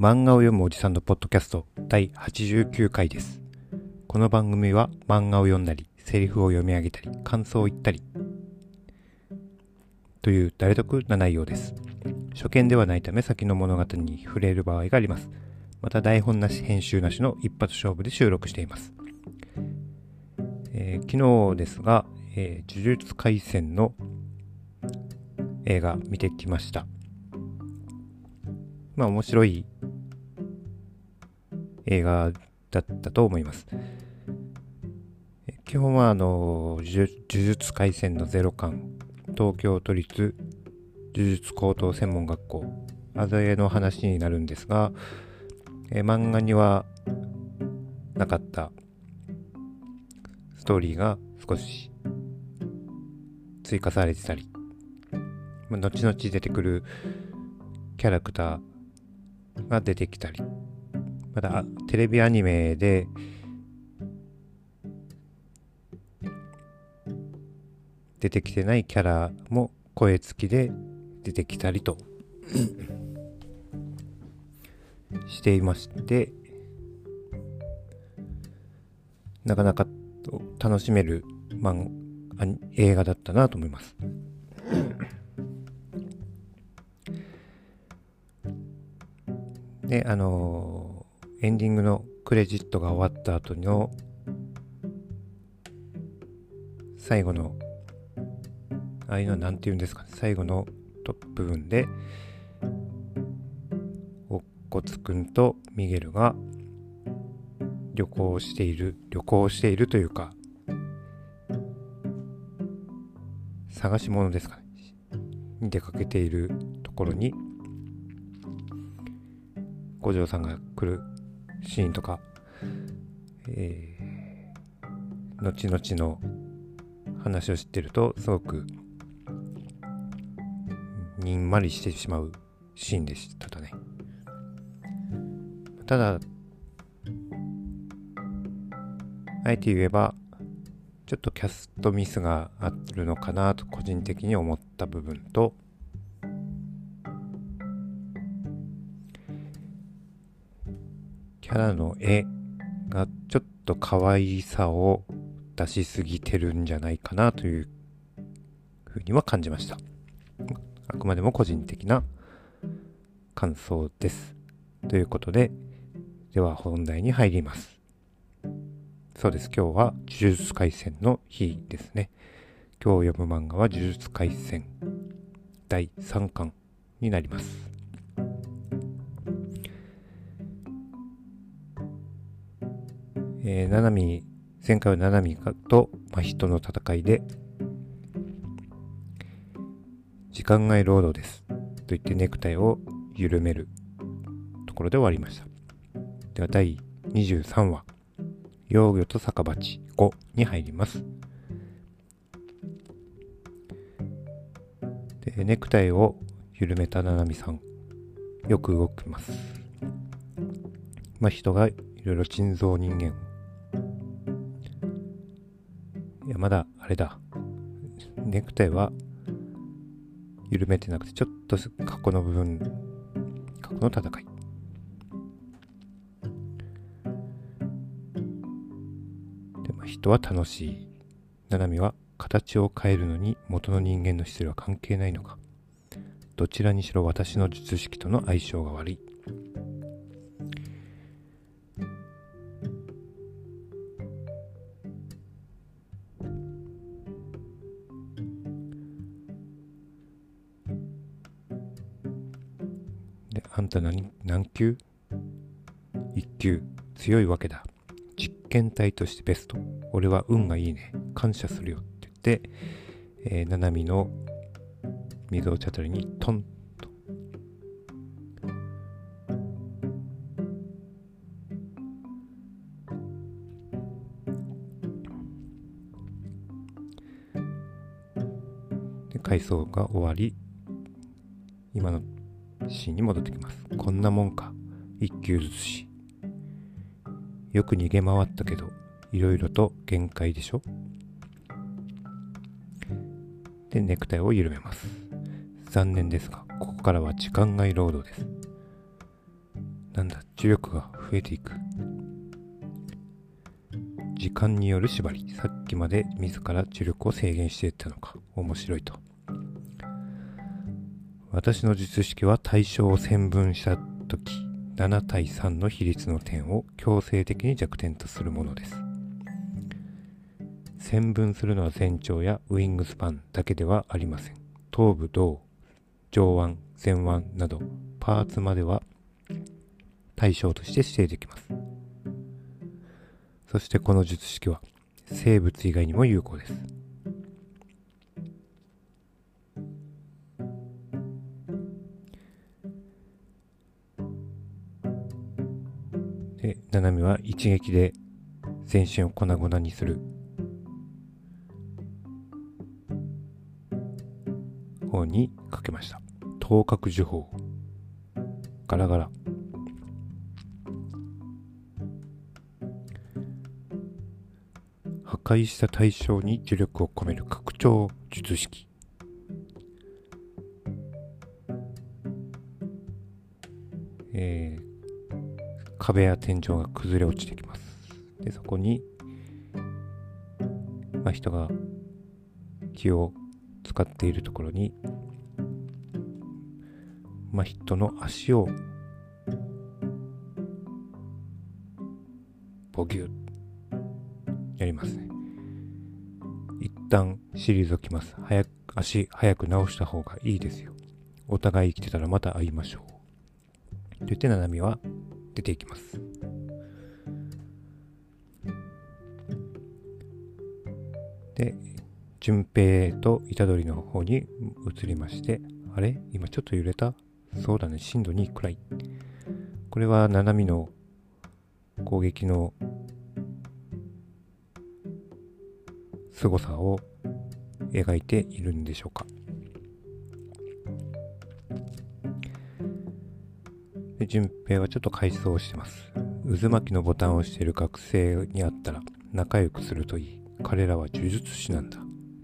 漫画を読むおじさんのポッドキャスト第89回です。この番組は漫画を読んだり、セリフを読み上げたり、感想を言ったり、という誰得な内容です。初見ではないため先の物語に触れる場合があります。また台本なし、編集なしの一発勝負で収録しています。えー昨日ですが、えー呪術廻戦の映画見てきました。まあ面白い映画だったと思います。基本はあの呪術廻戦のゼロ巻東京都立呪術高等専門学校あざの話になるんですが、え漫画にはなかったストーリーが少し追加されてたり、ま後々出てくるキャラクターが出てきたり、たあテレビアニメで出てきてないキャラも声付きで出てきたりと していましてなかなか楽しめる漫あ映画だったなと思います。で、あのーエンディングのクレジットが終わった後の最後のああいうのは何て言うんですかね。最後の部分でおっこつくんとミゲルが旅行している旅行しているというか探し物ですかね。に出かけているところに五条さんが来るシーンとか、えー、後々の話を知ってるとすごくにんまりしてしまうシーンでしたね。ただあえて言えばちょっとキャストミスがあるのかなと個人的に思った部分とキャラの絵がちょっと可愛さを出しすぎてるんじゃないかなというふうには感じました。あくまでも個人的な感想です。ということででは本題に入ります。そうです。今日は呪術廻戦の日ですね。今日読む漫画は呪術廻戦第3巻になります。えー、ナナミ前回はナナミと真人の戦いで時間外労働です。と言ってネクタイを緩めるところで終わりました。では第23話幼魚と酒鉢5に入ります。でネクタイを緩めたナナミさんよく動きます。まあ人がいろいろ人造人間まだあれだ。ネクタイは緩めてなくてちょっと過去の部分過去の戦い。でまあ人は楽しい。ナナミは形を変えるのに元の人間の質量は関係ないのか。どちらにしろ私の術式との相性が悪い。あんた何何級 ?1 級強いわけだ。実験体としてベスト。俺は運がいいね。感謝するよって言って、えー、ナナミの水を茶取りにトンと。で回想が終わり。今のシーンに戻ってきますこんなもんか一級ずつしよく逃げ回ったけどいろいろと限界でしょでネクタイを緩めます残念ですがここからは時間外労働ですなんだ、呪力が増えていく。時間による縛り。さっきまで自ら呪力を制限していったのか。面白いと。私の術式は対象を線分したとき、7対3の比率の点を強制的に弱点とするものです。線分するのは全長やウィングスパンだけではありません。頭部、胴、上腕、前腕などパーツまでは対象として指定できます。そしてこの術式は生物以外にも有効です。で、七海は一撃で全身を粉々にする方にかけました。頭角樹法。ガラガラ。破壊した対象に呪力を込める拡張術式。えー、壁や天井が崩れ落ちてきます。で、そこに、まあ、人が気を使っているところに、まあ、人の足をボギュッやりますね。一旦退きます。早く、足早く直した方がいいですよ。お互い生きてたらまた会いましょう。と言って、ななみは出ていきます。で、順平と虎杖の方に移りまして、あれ？今ちょっと揺れた？そうだね、震度2くらい。これは七海の攻撃の凄さを描いているんでしょうか。で、順平はちょっと回想してます。渦巻きのボタンを押している学生に会ったら仲良くするといい。彼らは呪術師なんだ。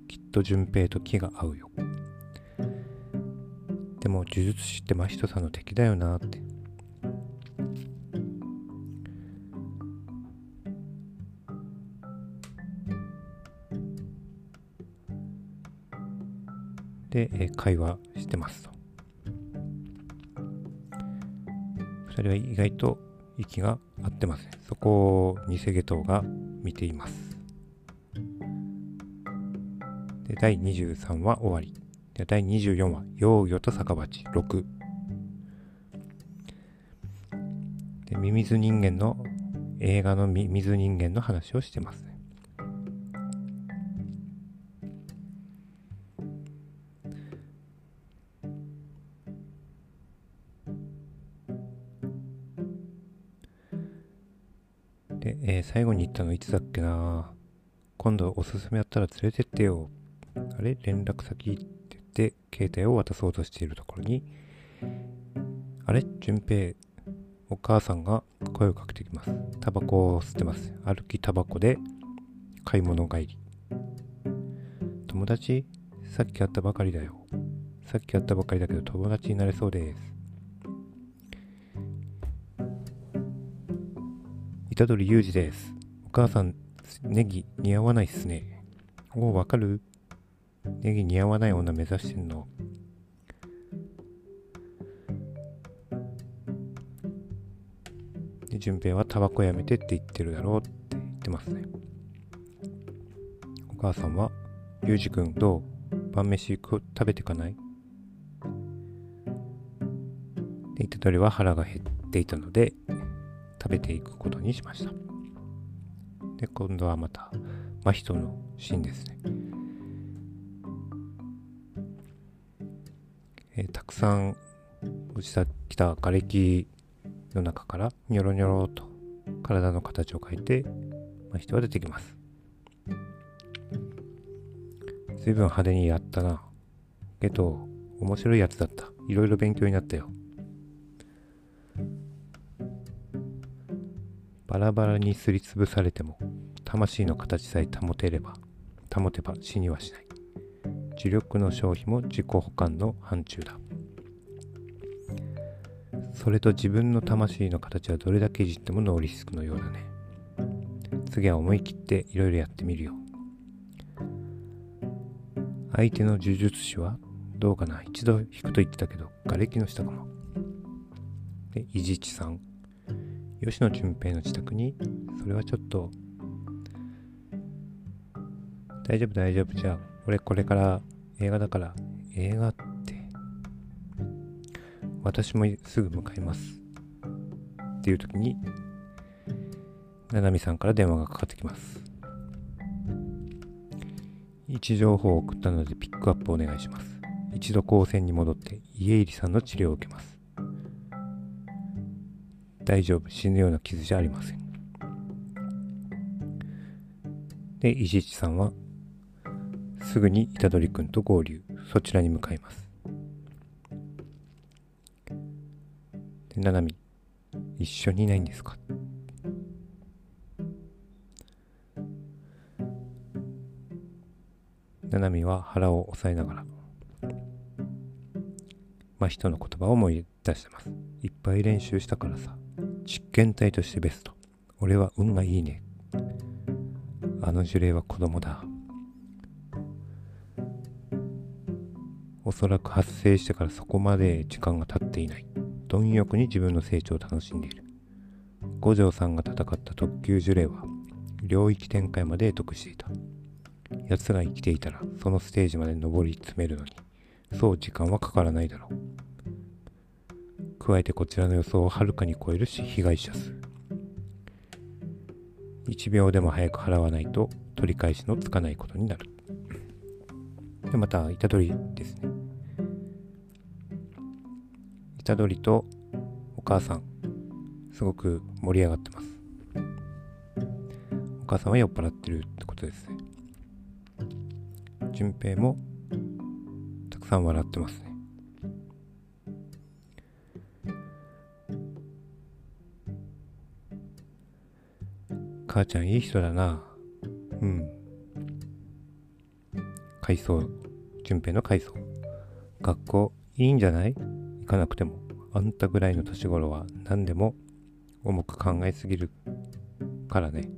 きっと順平と気が合うよ。でも呪術師って真人さんの敵だよなって。で、会話してますと。2人は意外と息が合ってますね。そこを偽下等が見ています。で、第23話終わり。で、第24話、幼魚と酒鉢6。で、ミミズ人間の、映画のミミズ人間の話をしてますね。で、えー、最後に言ったのいつだっけな今度おすすめあったら連れてってよ。あれ？連絡先って言って、携帯を渡そうとしているところに、あれ？淳平、お母さんが声をかけてきます。タバコを吸ってます。歩きタバコで買い物帰り。友達？さっき会ったばかりだよ。さっき会ったばかりだけど友達になれそうです。虎杖裕二です。お母さん、ネギ似合わないっすね。おお、わかるネギ似合わない女目指してんの。で、順平はタバコやめてって言ってるだろうって言ってますね。お母さんは、裕二君どう晩飯食べてかない？で、虎杖は腹が減っていたので、食べていくことにしました。で、今度はまた、真人のシーンですね。えー、たくさん落ちてきた瓦礫の中からニョロニョロと体の形を変えて真人は出てきます。随分派手にやったな。けど、面白いやつだった。いろいろ勉強になったよ。バラバラにすりつぶされても魂の形さえ保てれば保てば死にはしない磁力の消費も自己保管の範疇だそれと自分の魂の形はどれだけいじってもノーリスクのようだね。次は思い切っていろいろやってみるよ。相手の呪術師はどうかな一度引くと言ってたけど、瓦礫の下かも。で、伊地知さん。吉野純平の自宅に、それはちょっと、大丈夫大丈夫。じゃあ、俺これから映画だから、映画って、私もすぐ向かいます。っていう時に、ななみさんから電話がかかってきます。位置情報を送ったのでピックアップお願いします。一度高専に戻って家入さんの治療を受けます。大丈夫、死ぬような傷じゃありません。で、石地さんはすぐに虎杖君と合流、そちらに向かいます。で、ななみ、一緒にいないんですか？ななみは腹を押さえながら、真人の言葉を思い出してます。いっぱい練習したからさ、実験体としてベスト。俺は運がいいね。あの呪霊は子供だ。おそらく発生してからそこまで時間が経っていない。貪欲に自分の成長を楽しんでいる。五条さんが戦った特級呪霊は、領域展開まで得していた。奴が生きていたらそのステージまで上り詰めるのにそう時間はかからないだろう加えてこちらの予想をはるかに超えるし被害者数。1秒でも早く払わないと取り返しのつかないことになる。でまた虎杖ですね。虎杖とお母さんすごく盛り上がってます。お母さんは酔っ払ってるってことですね。順平もたくさん笑ってますね。母ちゃんいい人だな。うん。回想、順平の回想。学校いいんじゃない？行かなくても。あんたぐらいの年頃は何でも重く考えすぎるからね。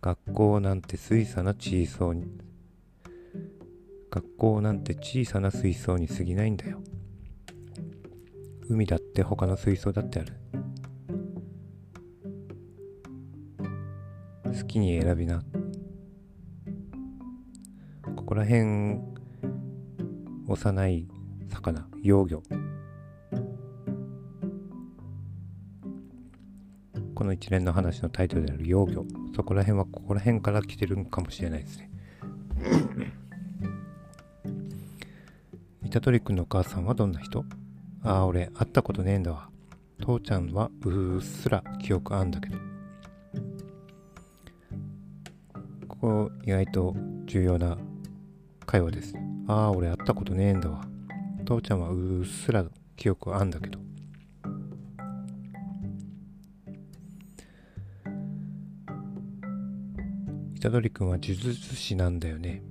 学校なんて小さな小さに学校なんて小さな水槽に過ぎないんだよ海だって他の水槽だってあるに選びな。ここら辺幼い魚幼魚。この一連の話のタイトルである幼魚。そこら辺はここら辺から来てるんかもしれないですね。虎杖君のお母さんはどんな人？ああ俺会ったことねえんだわ。父ちゃんはうっすら記憶あんだけど。ここ意外と重要な会話ですああ俺会ったことねえんだわ父ちゃんはうっすら記憶あんだけど虎杖君は呪術師なんだよね。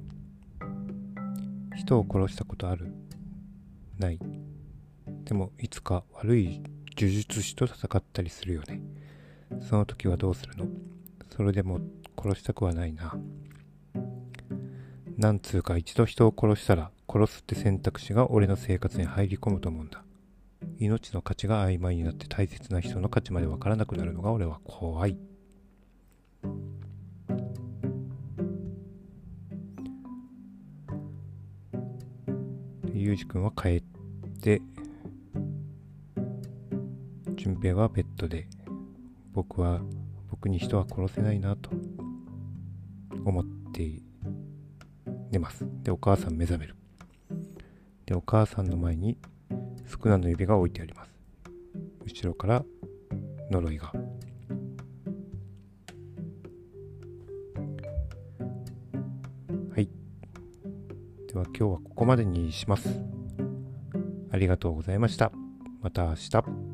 人を殺したことある？ない。でも、いつか悪い呪術師と戦ったりするよね。その時はどうするの？それでも殺したくはないな。なんつうか一度人を殺したら殺すって選択肢が俺の生活に入り込むと思うんだ。命の価値が曖昧になって大切な人の価値までわからなくなるのが俺は怖い。ゆうじくんは帰って、純平はベッドで、僕は、僕に人は殺せないなと思って寝ます。で、お母さん目覚める。で、お母さんの前にスクナの指が置いてあります。後ろから呪いが。はいでは今日はここまでにします。ありがとうございました。また明日。